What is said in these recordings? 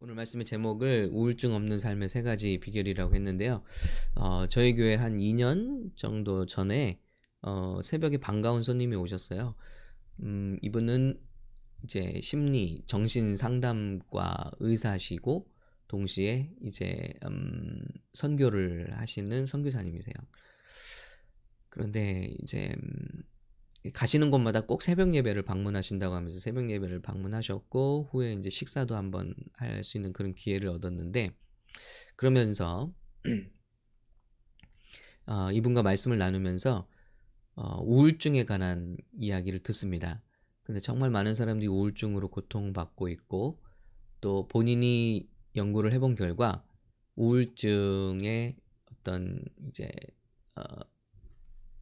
오늘 말씀의 제목을 우울증 없는 삶의 세 가지 비결이라고 했는데요. 어, 저희 교회 한 2년 정도 전에 어, 새벽에 반가운 손님이 오셨어요. 음, 이분은 이제 심리, 정신 상담과 의사시고 동시에 이제 음, 선교를 하시는 선교사님이세요. 그런데 이제 음, 가시는 곳마다 꼭 새벽 예배를 방문하신다고 하면서 새벽 예배를 방문하셨고 후에 이제 식사도 한번 할 수 있는 그런 기회를 얻었는데 그러면서 어, 이분과 말씀을 나누면서 어, 우울증에 관한 이야기를 듣습니다. 근데 정말 많은 사람들이 우울증으로 고통받고 있고 또 본인이 연구를 해본 결과 우울증의 어떤 이제 어,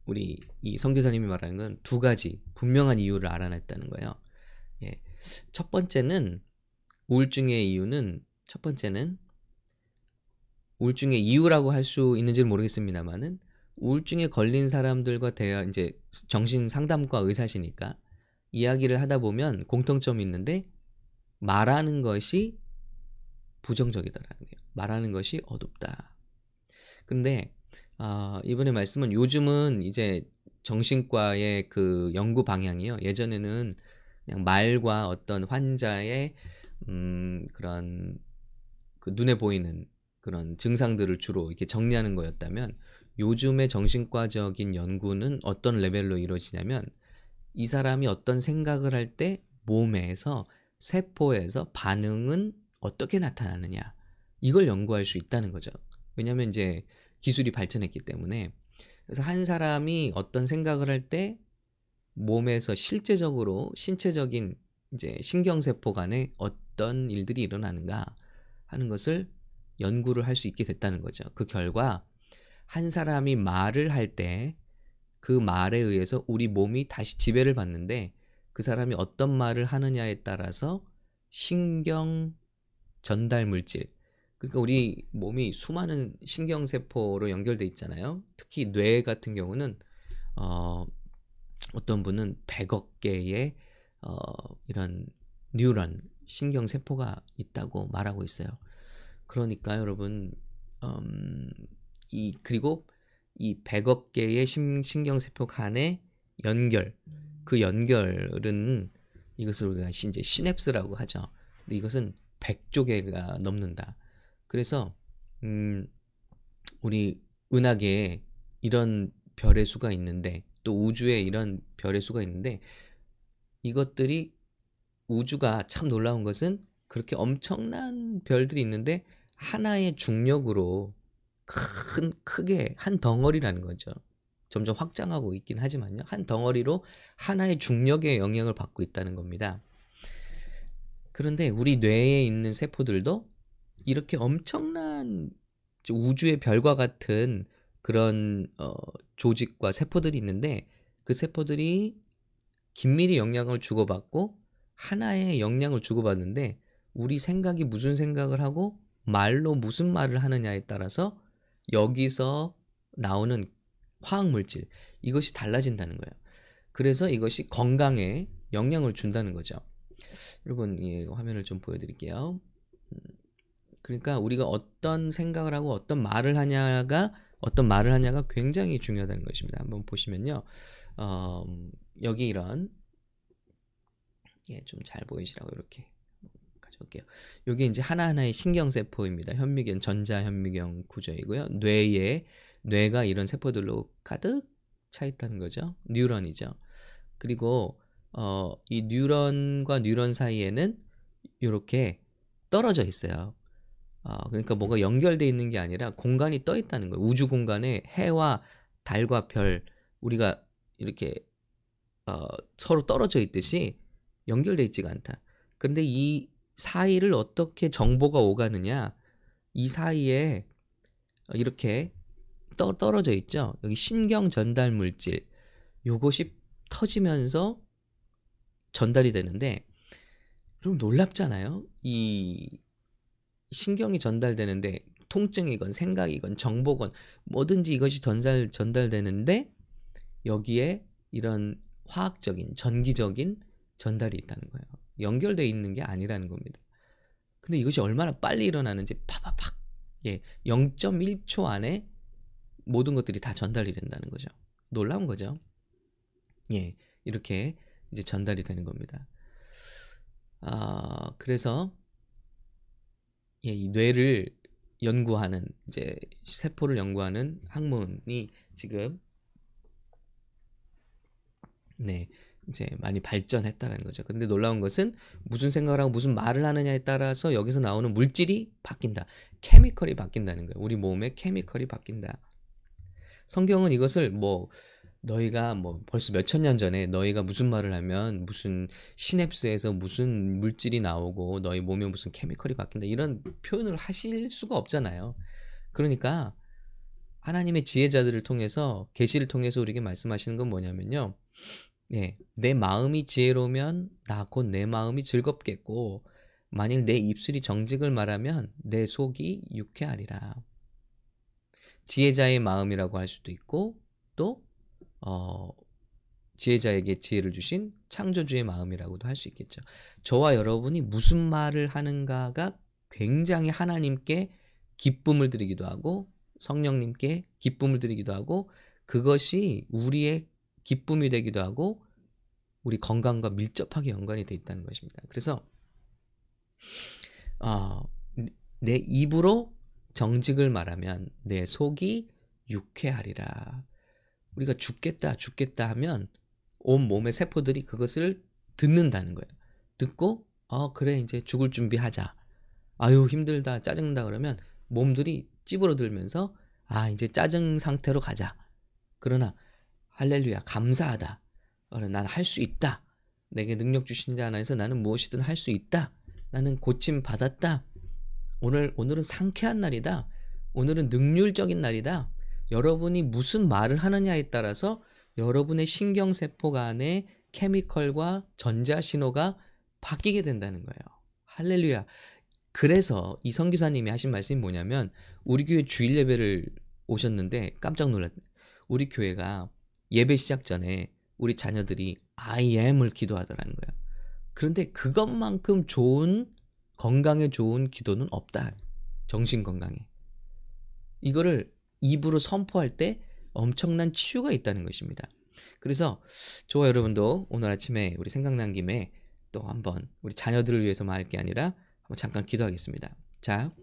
우리 이 선교사님이 말하는 건 두 가지 분명한 이유를 알아냈다는 거예요. 예. 첫 번째는 우울증의 이유는 첫 번째는 우울증의 이유라고 할 수 있는지는 모르겠습니다만은 우울증에 걸린 사람들과 대화 이제 정신 상담과 의사시니까 이야기를 하다 보면 공통점이 있는데 말하는 것이 부정적이다라는 거예요. 말하는 것이 어둡다. 근데 아, 이번에 말씀은 요즘은 이제 정신과의 그 연구 방향이요. 예전에는 그냥 말과 어떤 환자의 음, 그런 그 눈에 보이는 그런 증상들을 주로 이렇게 정리하는 거였다면 요즘의 정신과적인 연구는 어떤 레벨로 이루어지냐면 이 사람이 어떤 생각을 할 때 몸에서 세포에서 반응은 어떻게 나타나느냐 이걸 연구할 수 있다는 거죠. 왜냐하면 이제 기술이 발전했기 때문에 그래서 한 사람이 어떤 생각을 할 때 몸에서 실제적으로 신체적인 이제 신경세포 간에 어떤 일들이 일어나는가 하는 것을 연구를 할 수 있게 됐다는 거죠. 그 결과 한 사람이 말을 할 때 그 말에 의해서 우리 몸이 다시 지배를 받는데 그 사람이 어떤 말을 하느냐에 따라서 신경 전달 물질, 그러니까 우리 몸이 수많은 신경세포로 연결돼 있잖아요. 특히 뇌 같은 경우는 어, 어떤 분은 100억 개의 어, 이런 뉴런 신경세포가 있다고 말하고 있어요. 그러니까 여러분 음, 이 그리고 이 100억 개의 신, 신경세포 간의 연결 그 연결은 이것을 우리가 이제 시냅스라고 하죠. 근데 이것은 100조 개가 넘는다. 그래서 음 우리 은하계에 이런 별의 수가 있는데 또 우주에 이런 별의 수가 있는데 이것들이 우주가 참 놀라운 것은 그렇게 엄청난 별들이 있는데 하나의 중력으로 큰 크게 한 덩어리라는 거죠. 점점 확장하고 있긴 하지만요. 한 덩어리로 하나의 중력의 영향을 받고 있다는 겁니다. 그런데 우리 뇌에 있는 세포들도 이렇게 엄청난 우주의 별과 같은 그런 어, 조직과 세포들이 있는데 그 세포들이 긴밀히 영향을 주고받고 하나의 영향을 주고받는데 우리 생각이 무슨 생각을 하고 말로 무슨 말을 하느냐에 따라서 여기서 나오는 화학 물질 이것이 달라진다는 거예요. 그래서 이것이 건강에 영향을 준다는 거죠. 여러분 이 화면을 좀 보여드릴게요. 음. 그러니까 우리가 어떤 생각을 하고 어떤 말을 하냐가 어떤 말을 하냐가 굉장히 중요하다는 것입니다. 한번 보시면요. 어, 여기 이런 예, 좀 잘 보이시라고 이렇게 가져올게요. 여기 이제 하나하나의 신경세포입니다. 현미경, 전자현미경 구조이고요. 뇌에, 뇌가 이런 세포들로 가득 차 있다는 거죠. 뉴런이죠. 그리고, 어, 이 뉴런과 뉴런 사이에는 이렇게 떨어져 있어요. 어, 그러니까 뭐가 연결돼 있는 게 아니라 공간이 떠 있다는 거예요. 우주 공간에 해와 달과 별 우리가 이렇게 어, 서로 떨어져 있듯이 연결돼 있지가 않다. 그런데 이 사이를 어떻게 정보가 오가느냐? 이 사이에 이렇게 떠, 떨어져 있죠. 여기 신경 전달 물질 요것이 터지면서 전달이 되는데 그럼 놀랍잖아요. 이 신경이 전달되는데 통증이건 생각이건 정보건 뭐든지 이것이 전달 전달되는데 여기에 이런 화학적인 전기적인 전달이 있다는 거예요. 연결돼 있는 게 아니라는 겁니다. 근데 이것이 얼마나 빨리 일어나는지 파파팍 예, 0.1초 안에 모든 것들이 다 전달이 된다는 거죠. 놀라운 거죠. 예, 이렇게 이제 전달이 되는 겁니다. 아, 그래서 예, 이 뇌를 연구하는 이제 세포를 연구하는 학문이 지금 네, 이제 많이 발전했다는 거죠. 근데 놀라운 것은 무슨 생각을 하고 무슨 말을 하느냐에 따라서 여기서 나오는 물질이 바뀐다. 케미컬이 바뀐다는 거예요. 우리 몸의 케미컬이 바뀐다. 성경은 이것을 뭐 너희가 뭐 벌써 몇천 년 전에 너희가 무슨 말을 하면 무슨 시냅스에서 무슨 물질이 나오고 너희 몸에 무슨 케미컬이 바뀐다 이런 표현을 하실 수가 없잖아요. 그러니까 하나님의 지혜자들을 통해서 계시를 통해서 우리에게 말씀하시는 건 뭐냐면요. 네, 내 마음이 지혜로우면 나 곧 내 마음이 즐겁겠고 만일 내 입술이 정직을 말하면 내 속이 유쾌하리라. 지혜자의 마음이라고 할 수도 있고 또 어, 지혜자에게 지혜를 주신 창조주의 마음이라고도 할 수 있겠죠. 저와 여러분이 무슨 말을 하는가가 굉장히 하나님께 기쁨을 드리기도 하고 성령님께 기쁨을 드리기도 하고 그것이 우리의 기쁨이 되기도 하고 우리 건강과 밀접하게 연관이 돼 있다는 것입니다. 그래서 어, 내 입으로 정직을 말하면 내 속이 유쾌하리라. 우리가 죽겠다, 죽겠다 하면 온 몸의 세포들이 그것을 듣는다는 거예요. 듣고, 어, 그래, 이제 죽을 준비하자. 아유, 힘들다, 짜증다 그러면 몸들이 찌부러들면서, 아, 이제 짜증 상태로 가자. 그러나, 할렐루야, 감사하다. 나는 할 수 있다. 내게 능력 주신 자 안에서 나는 무엇이든 할 수 있다. 나는 고침 받았다. 오늘, 오늘은 상쾌한 날이다. 오늘은 능률적인 날이다. 여러분이 무슨 말을 하느냐에 따라서 여러분의 신경세포가 안에 케미컬과 전자신호가 바뀌게 된다는 거예요. 할렐루야. 그래서 이 선교사님이 하신 말씀이 뭐냐면 우리 교회 주일 예배를 오셨는데 깜짝 놀랐. 우리 교회가 예배 시작 전에 우리 자녀들이 I am을 기도하더라는 거예요. 그런데 그것만큼 좋은 건강에 좋은 기도는 없다. 정신 건강에. 이거를 입으로 선포할 때 엄청난 치유가 있다는 것입니다. 그래서 저와 여러분도 오늘 아침에 우리 생각난 김에 또 한번 우리 자녀들을 위해서만 할 게 아니라 한번 잠깐 기도하겠습니다. 자,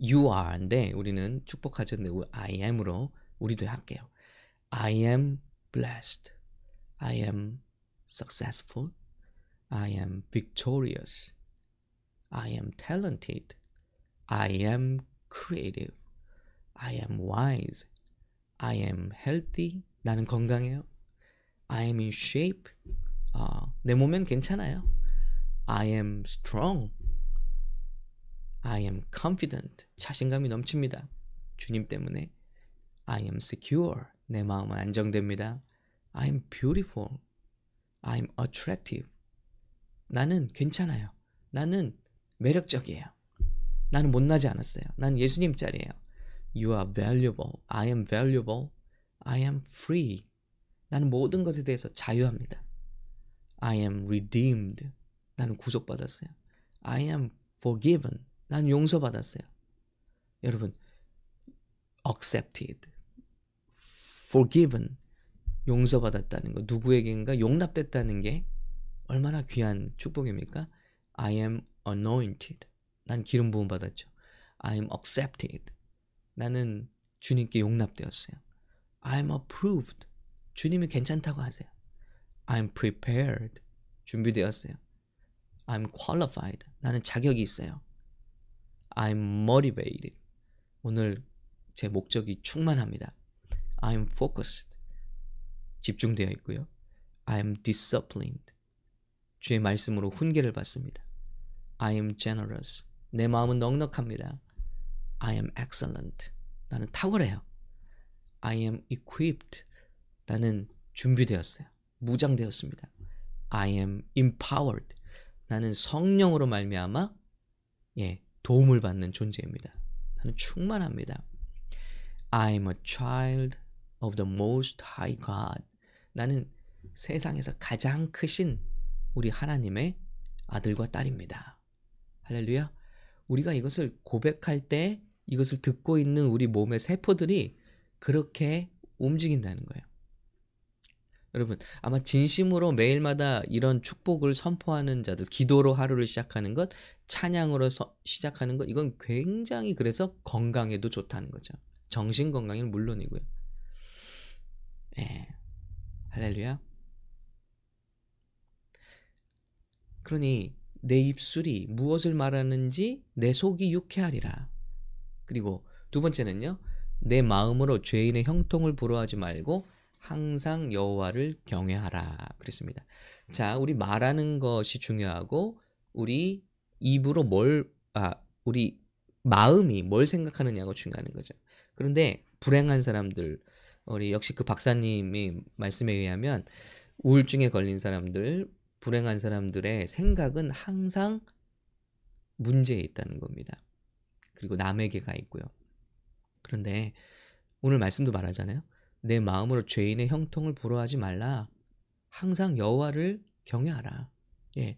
you are인데 우리는 축복하셨는데 I am으로 우리도 할게요. I am blessed. I am successful. I am victorious. I am talented. I am creative. I am wise. I am healthy. 나는 건강해요. I am in shape. 어, 내 몸엔 괜찮아요. I am strong. I am confident. 자신감이 넘칩니다. 주님 때문에. I am secure. 내 마음은 안정됩니다. I am beautiful. I am attractive. 나는 괜찮아요. 나는 매력적이에요. 나는 못나지 않았어요. 난 예수님 짤이에요. You are valuable. I am valuable. I am free. 나는 모든 것에 대해서 자유합니다. I am redeemed. 나는 구속받았어요. I am forgiven. 나는 용서받았어요. 여러분, accepted, forgiven, 용서받았다는 거, 누구에게인가 용납됐다는 게 얼마나 귀한 축복입니까? I am anointed. 난 기름 부음 받았죠. I am accepted. 나는 주님께 용납되었어요. I'm approved. 주님이 괜찮다고 하세요. I'm prepared. 준비되었어요. I'm qualified. 나는 자격이 있어요. I'm motivated. 오늘 제 목적이 충만합니다. I'm focused. 집중되어 있고요. I'm disciplined. 주의 말씀으로 훈계를 받습니다. I am generous. 내 마음은 넉넉합니다. I am excellent. 나는 탁월해요. I am equipped. 나는 준비되었어요. 무장되었습니다. I am empowered. 나는 성령으로 말미암아 예, 도움을 받는 존재입니다. 나는 충만합니다. I am a child of the most high God. 나는 세상에서 가장 크신 우리 하나님의 아들과 딸입니다. 할렐루야. 우리가 이것을 고백할 때 이것을 듣고 있는 우리 몸의 세포들이 그렇게 움직인다는 거예요. 여러분, 아마 진심으로 매일마다 이런 축복을 선포하는 자들, 기도로 하루를 시작하는 것, 찬양으로 서, 시작하는 것, 이건 굉장히 그래서 건강에도 좋다는 거죠. 정신 건강에는 물론이고요. 예. 할렐루야. 그러니 내 입술이 무엇을 말하는지 내 속이 유쾌하리라. 그리고 두 번째는요. 내 마음으로 죄인의 형통을 부러워하지 말고 항상 여호와를 경외하라 그랬습니다. 자, 우리 말하는 것이 중요하고 우리 입으로 뭘 아, 우리 마음이 뭘 생각하느냐가 중요한 거죠. 그런데 불행한 사람들 우리 역시 그 박사님이 말씀에 의하면 우울증에 걸린 사람들, 불행한 사람들의 생각은 항상 문제에 있다는 겁니다. 그리고 남에게 가 있고요. 그런데 오늘 말씀도 말하잖아요. 내 마음으로 죄인의 형통을 부러워하지 말라. 항상 여호와를 경외하라. 예.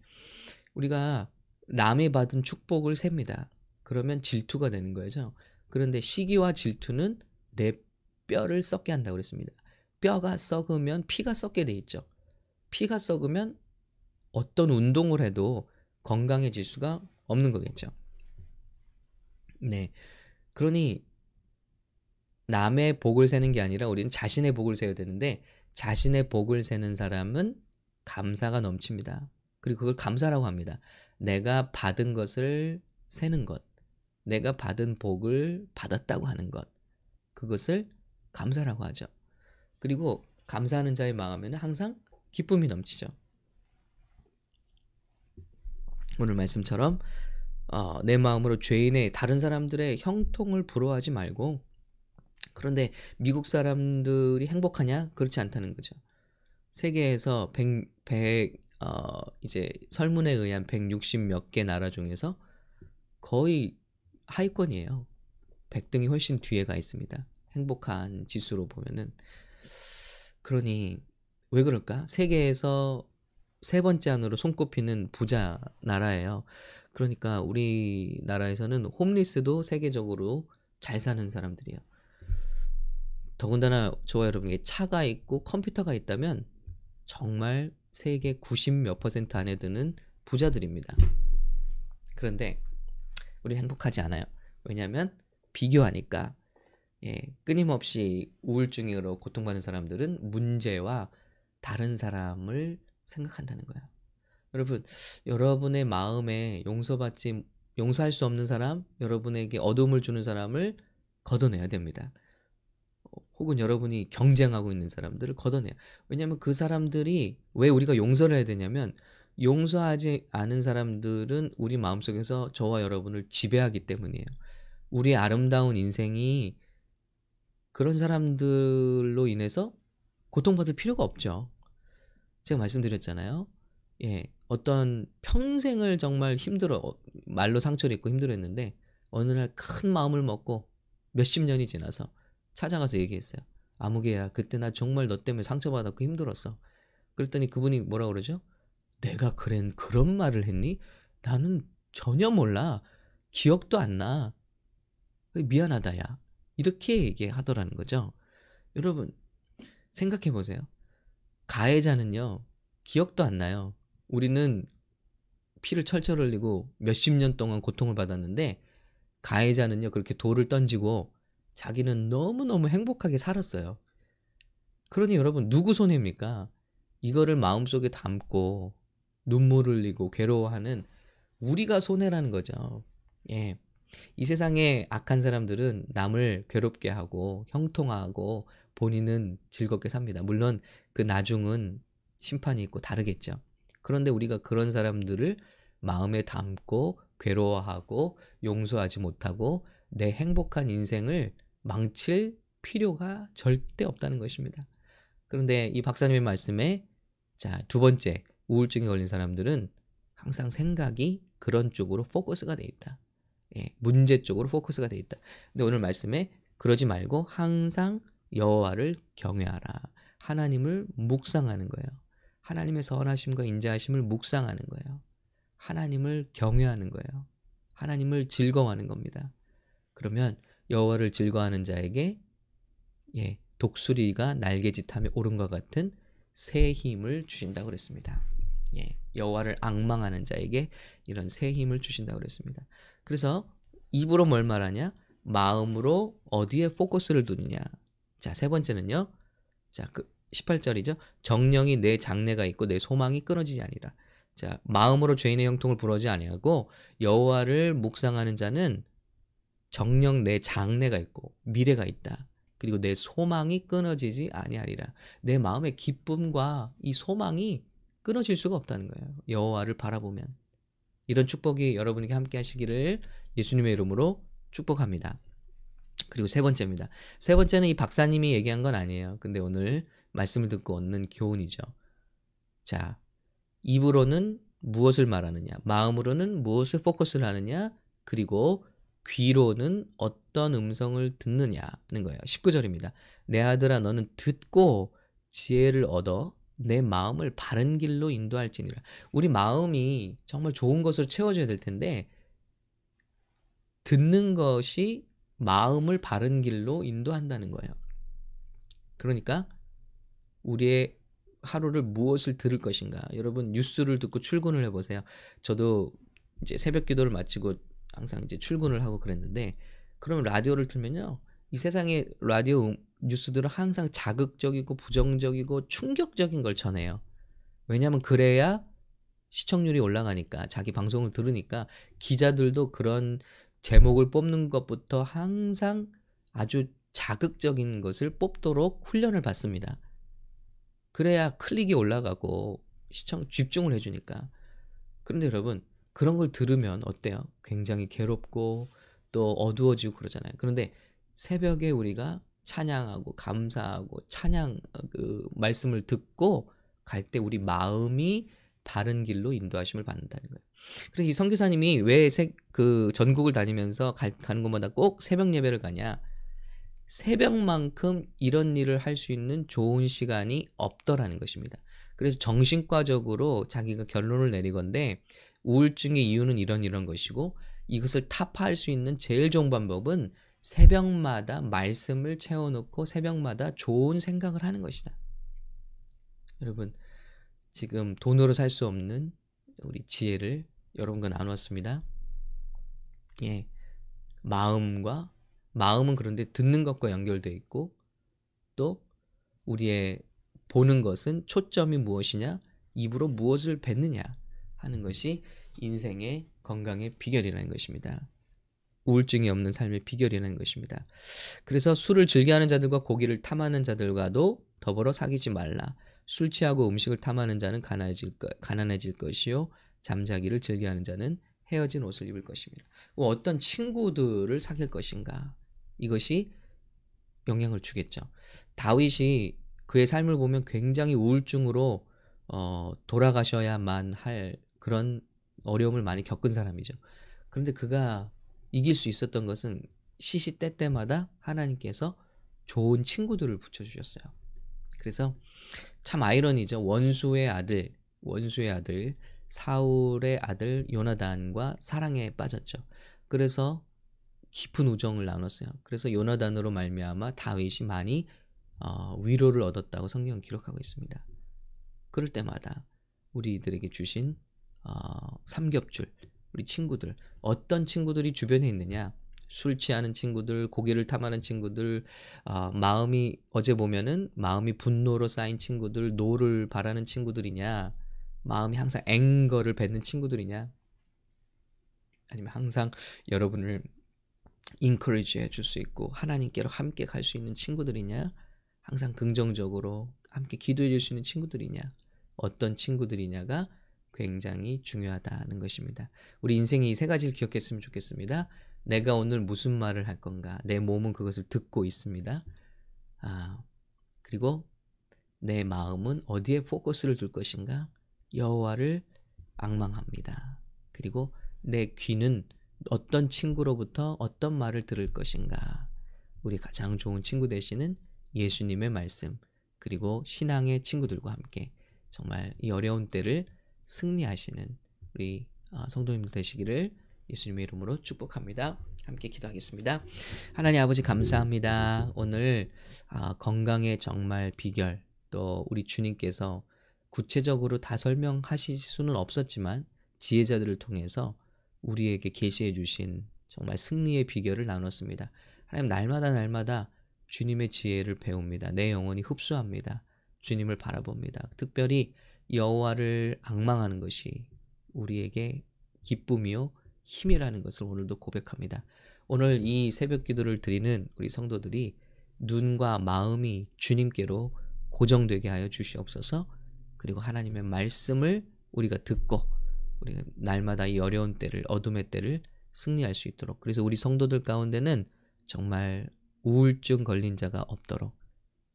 우리가 남이 받은 축복을 셉니다. 그러면 질투가 되는 거죠. 그런데 시기와 질투는 내 뼈를 썩게 한다고 그랬습니다. 뼈가 썩으면 피가 썩게 돼 있죠. 피가 썩으면 어떤 운동을 해도 건강해질 수가 없는 거겠죠. 네. 그러니 남의 복을 세는 게 아니라 우리는 자신의 복을 세야 되는데 자신의 복을 세는 사람은 감사가 넘칩니다. 그리고 그걸 감사라고 합니다. 내가 받은 것을 세는 것. 내가 받은 복을 받았다고 하는 것. 그것을 감사라고 하죠. 그리고 감사하는 자의 마음에는 항상 기쁨이 넘치죠. 오늘 말씀처럼 어, 내 마음으로 죄인의 다른 사람들의 형통을 부러워하지 말고 그런데 미국 사람들이 행복하냐? 그렇지 않다는 거죠. 세계에서 100, 100 어, 이제 설문에 의한 160 몇 개 나라 중에서 거의 하위권이에요. 100등이 훨씬 뒤에 가 있습니다. 행복한 지수로 보면은 그러니 왜 그럴까? 세계에서 세 번째 안으로 손꼽히는 부자 나라예요. 그러니까 우리나라에서는 홈리스도 세계적으로 잘 사는 사람들이에요. 더군다나 저와 여러분에게 차가 있고 컴퓨터가 있다면 정말 세계 90몇 퍼센트 안에 드는 부자들입니다. 그런데 우리 행복하지 않아요. 왜냐하면 비교하니까 예, 끊임없이 우울증으로 고통받는 사람들은 문제와 다른 사람을 생각한다는 거야. 여러분, 여러분의 마음에 용서받지 용서할 수 없는 사람, 여러분에게 어둠을 주는 사람을 걷어내야 됩니다. 혹은 여러분이 경쟁하고 있는 사람들을 걷어내요. 왜냐하면 그 사람들이 왜 우리가 용서를 해야 되냐면 용서하지 않은 사람들은 우리 마음속에서 저와 여러분을 지배하기 때문이에요. 우리의 아름다운 인생이 그런 사람들로 인해서 고통받을 필요가 없죠. 제가 말씀드렸잖아요. 예, 어떤 평생을 정말 힘들어 말로 상처를 입고 힘들었는데 어느 날 큰 마음을 먹고 몇십 년이 지나서 찾아가서 얘기했어요. 아무개야, 그때 나 정말 너 때문에 상처받았고 힘들었어. 그랬더니 그분이 뭐라 그러죠? 내가 그랜 그런 말을 했니? 나는 전혀 몰라. 기억도 안 나. 미안하다, 야. 이렇게 얘기하더라는 거죠. 여러분, 생각해 보세요. 가해자는요, 기억도 안 나요. 우리는 피를 철철 흘리고 몇십 년 동안 고통을 받았는데, 가해자는요, 그렇게 돌을 던지고 자기는 너무너무 행복하게 살았어요. 그러니 여러분, 누구 손해입니까? 이거를 마음속에 담고 눈물 흘리고 괴로워하는 우리가 손해라는 거죠. 예. 이 세상에 악한 사람들은 남을 괴롭게 하고 형통하고 본인은 즐겁게 삽니다. 물론 그 나중은 심판이 있고 다르겠죠. 그런데 우리가 그런 사람들을 마음에 담고 괴로워하고 용서하지 못하고 내 행복한 인생을 망칠 필요가 절대 없다는 것입니다. 그런데 이 박사님의 말씀에 자, 두 번째, 우울증에 걸린 사람들은 항상 생각이 그런 쪽으로 포커스가 돼 있다. 예, 문제 쪽으로 포커스가 돼 있다. 근데 오늘 말씀에 그러지 말고 항상 여호와를 경외하라. 하나님을 묵상하는 거예요. 하나님의 선하심과 인자하심을 묵상하는 거예요. 하나님을 경외하는 거예요. 하나님을 즐거워하는 겁니다. 그러면 여호와를 즐거워하는 자에게 예, 독수리가 날개짓함에 오른과 같은 새 힘을 주신다고 그랬습니다. 예, 여호와를 악망하는 자에게 이런 새 힘을 주신다고 그랬습니다. 그래서 입으로 뭘 말하냐? 마음으로 어디에 포커스를 두느냐. 자, 세 번째는요. 자, 그 18절이죠. 정령이 내 장래가 있고 내 소망이 끊어지지 아니라. 자, 마음으로 죄인의 형통을 부러지 아니하고 여호와를 묵상하는 자는 정령 내 장래가 있고 미래가 있다. 그리고 내 소망이 끊어지지 아니하리라. 내 마음의 기쁨과 이 소망이 끊어질 수가 없다는 거예요. 여호와를 바라보면. 이런 축복이 여러분에게 함께 하시기를 예수님의 이름으로 축복합니다. 그리고 세 번째입니다. 세 번째는 이 박사님이 얘기한 건 아니에요. 근데 오늘 말씀을 듣고 얻는 교훈이죠. 자, 입으로는 무엇을 말하느냐, 마음으로는 무엇을 포커스를 하느냐, 그리고 귀로는 어떤 음성을 듣느냐는 거예요. 19절입니다. 내 아들아 너는 듣고 지혜를 얻어 내 마음을 바른 길로 인도할지니라. 우리 마음이 정말 좋은 것으로 채워져야 될 텐데 듣는 것이 마음을 바른 길로 인도한다는 거예요. 그러니까 우리의 하루를 무엇을 들을 것인가. 여러분 뉴스를 듣고 출근을 해보세요. 저도 이제 새벽 기도를 마치고 항상 이제 출근을 하고 그랬는데 그러면 라디오를 틀면요. 이 세상의 라디오 뉴스들은 항상 자극적이고 부정적이고 충격적인 걸 전해요. 왜냐하면 그래야 시청률이 올라가니까 자기 방송을 들으니까 기자들도 그런 제목을 뽑는 것부터 항상 아주 자극적인 것을 뽑도록 훈련을 받습니다. 그래야 클릭이 올라가고 시청 집중을 해주니까. 그런데 여러분 그런 걸 들으면 어때요? 굉장히 괴롭고 또 어두워지고 그러잖아요. 그런데 새벽에 우리가 찬양하고 감사하고 찬양 그 말씀을 듣고 갈 때 우리 마음이 바른 길로 인도하심을 받는다는 거예요. 그래서 이 선교사님이 왜 그 전국을 다니면서 가, 가는 곳마다 꼭 새벽 예배를 가냐? 새벽만큼 이런 일을 할 수 있는 좋은 시간이 없더라는 것입니다. 그래서 정신과적으로 자기가 결론을 내리건데 우울증의 이유는 이런 이런 것이고 이것을 타파할 수 있는 제일 좋은 방법은 새벽마다 말씀을 채워놓고 새벽마다 좋은 생각을 하는 것이다. 여러분, 지금 돈으로 살 수 없는 우리 지혜를 여러분과 나누었습니다. 예. 마음과, 마음은 그런데 듣는 것과 연결되어 있고, 또 우리의 보는 것은 초점이 무엇이냐, 입으로 무엇을 뱉느냐 하는 것이 인생의 건강의 비결이라는 것입니다. 우울증이 없는 삶의 비결이라는 것입니다. 그래서 술을 즐겨하는 자들과 고기를 탐하는 자들과도 더불어 사귀지 말라. 술 취하고 음식을 탐하는 자는 가난해질, 것, 가난해질 것이요 잠자기를 즐겨하는 자는 헤어진 옷을 입을 것입니다. 어떤 친구들을 사귈 것인가 이것이 영향을 주겠죠. 다윗이 그의 삶을 보면 굉장히 우울증으로 어, 돌아가셔야만 할 그런 어려움을 많이 겪은 사람이죠. 그런데 그가 이길 수 있었던 것은 시시때때마다 하나님께서 좋은 친구들을 붙여주셨어요. 그래서 참 아이러니죠. 원수의 아들, 원수의 아들, 사울의 아들 요나단과 사랑에 빠졌죠. 그래서 깊은 우정을 나눴어요. 그래서 요나단으로 말미암아 다윗이 많이 어, 위로를 얻었다고 성경은 기록하고 있습니다. 그럴 때마다 우리들에게 주신 어, 삼겹줄, 우리 친구들 어떤 친구들이 주변에 있느냐 술 취하는 친구들 고기를 탐하는 친구들 어, 마음이 어제 보면은 마음이 분노로 쌓인 친구들 노를 발하는 친구들이냐 마음이 항상 anger를 뱉는 친구들이냐 아니면 항상 여러분을 인커리지 해줄 수 있고 하나님께로 함께 갈 수 있는 친구들이냐 항상 긍정적으로 함께 기도해 줄 수 있는 친구들이냐 어떤 친구들이냐가 굉장히 중요하다는 것입니다. 우리 인생의 이 세 가지를 기억했으면 좋겠습니다. 내가 오늘 무슨 말을 할 건가? 내 몸은 그것을 듣고 있습니다. 아, 그리고 내 마음은 어디에 포커스를 둘 것인가? 여호와를 악망합니다. 그리고 내 귀는 어떤 친구로부터 어떤 말을 들을 것인가? 우리 가장 좋은 친구 되시는 예수님의 말씀, 그리고 신앙의 친구들과 함께 정말 이 어려운 때를 승리하시는 우리 어, 성도님들 되시기를 예수님의 이름으로 축복합니다. 함께 기도하겠습니다. 하나님 아버지 감사합니다. 오늘 아, 건강의 정말 비결 또 우리 주님께서 구체적으로 다 설명하실 수는 없었지만 지혜자들을 통해서 우리에게 계시해 주신 정말 승리의 비결을 나눴습니다. 하나님 날마다 날마다 주님의 지혜를 배웁니다. 내 영혼이 흡수합니다. 주님을 바라봅니다. 특별히 여호와를 악망하는 것이 우리에게 기쁨이요 힘이라는 것을 오늘도 고백합니다. 오늘 이 새벽 기도를 드리는 우리 성도들이 눈과 마음이 주님께로 고정되게 하여 주시옵소서. 그리고 하나님의 말씀을 우리가 듣고 우리가 날마다 이 어려운 때를 어둠의 때를 승리할 수 있도록 그래서 우리 성도들 가운데는 정말 우울증 걸린 자가 없도록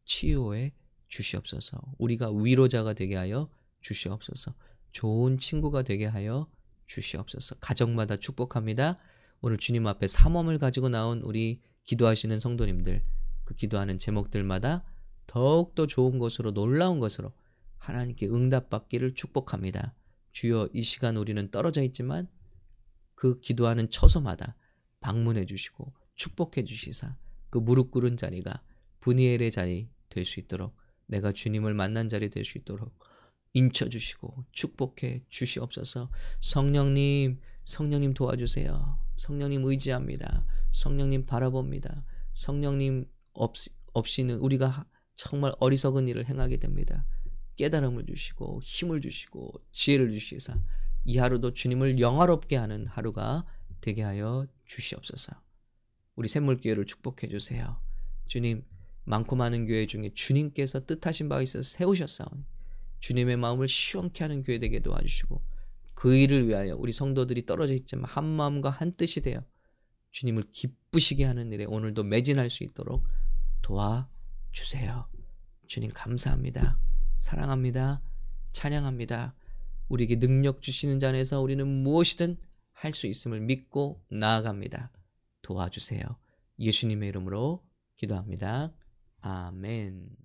치유해 주시옵소서. 우리가 위로자가 되게 하여 주시옵소서. 좋은 친구가 되게 하여 주시옵소서. 가정마다 축복합니다. 오늘 주님 앞에 삼엄을 가지고 나온 우리 기도하시는 성도님들 그 기도하는 제목들마다 더욱더 좋은 것으로 놀라운 것으로 하나님께 응답받기를 축복합니다. 주여 이 시간 우리는 떨어져 있지만 그 기도하는 처소마다 방문해 주시고 축복해 주시사 그 무릎 꿇은 자리가 분이엘의 자리 될 수 있도록 내가 주님을 만난 자리 될 수 있도록 인쳐 주시고 축복해 주시옵소서. 성령님, 성령님 도와주세요. 성령님 의지합니다. 성령님 바라봅니다. 성령님 없, 없이는 우리가 정말 어리석은 일을 행하게 됩니다. 깨달음을 주시고 힘을 주시고 지혜를 주시사 이 하루도 주님을 영화롭게 하는 하루가 되게 하여 주시옵소서. 우리 샘물교회를 축복해 주세요. 주님, 많고 많은 교회 중에 주님께서 뜻하신 바가 있어서 세우셨사오니 주님의 마음을 시원케 하는 교회 되게 도와주시고 그 일을 위하여 우리 성도들이 떨어져 있지만 한 마음과 한 뜻이 되어 주님을 기쁘시게 하는 일에 오늘도 매진할 수 있도록 도와 주세요. 주님 감사합니다. 사랑합니다. 찬양합니다. 우리에게 능력 주시는 자 안에서 우리는 무엇이든 할 수 있음을 믿고 나아갑니다. 도와주세요. 예수님의 이름으로 기도합니다. 아멘.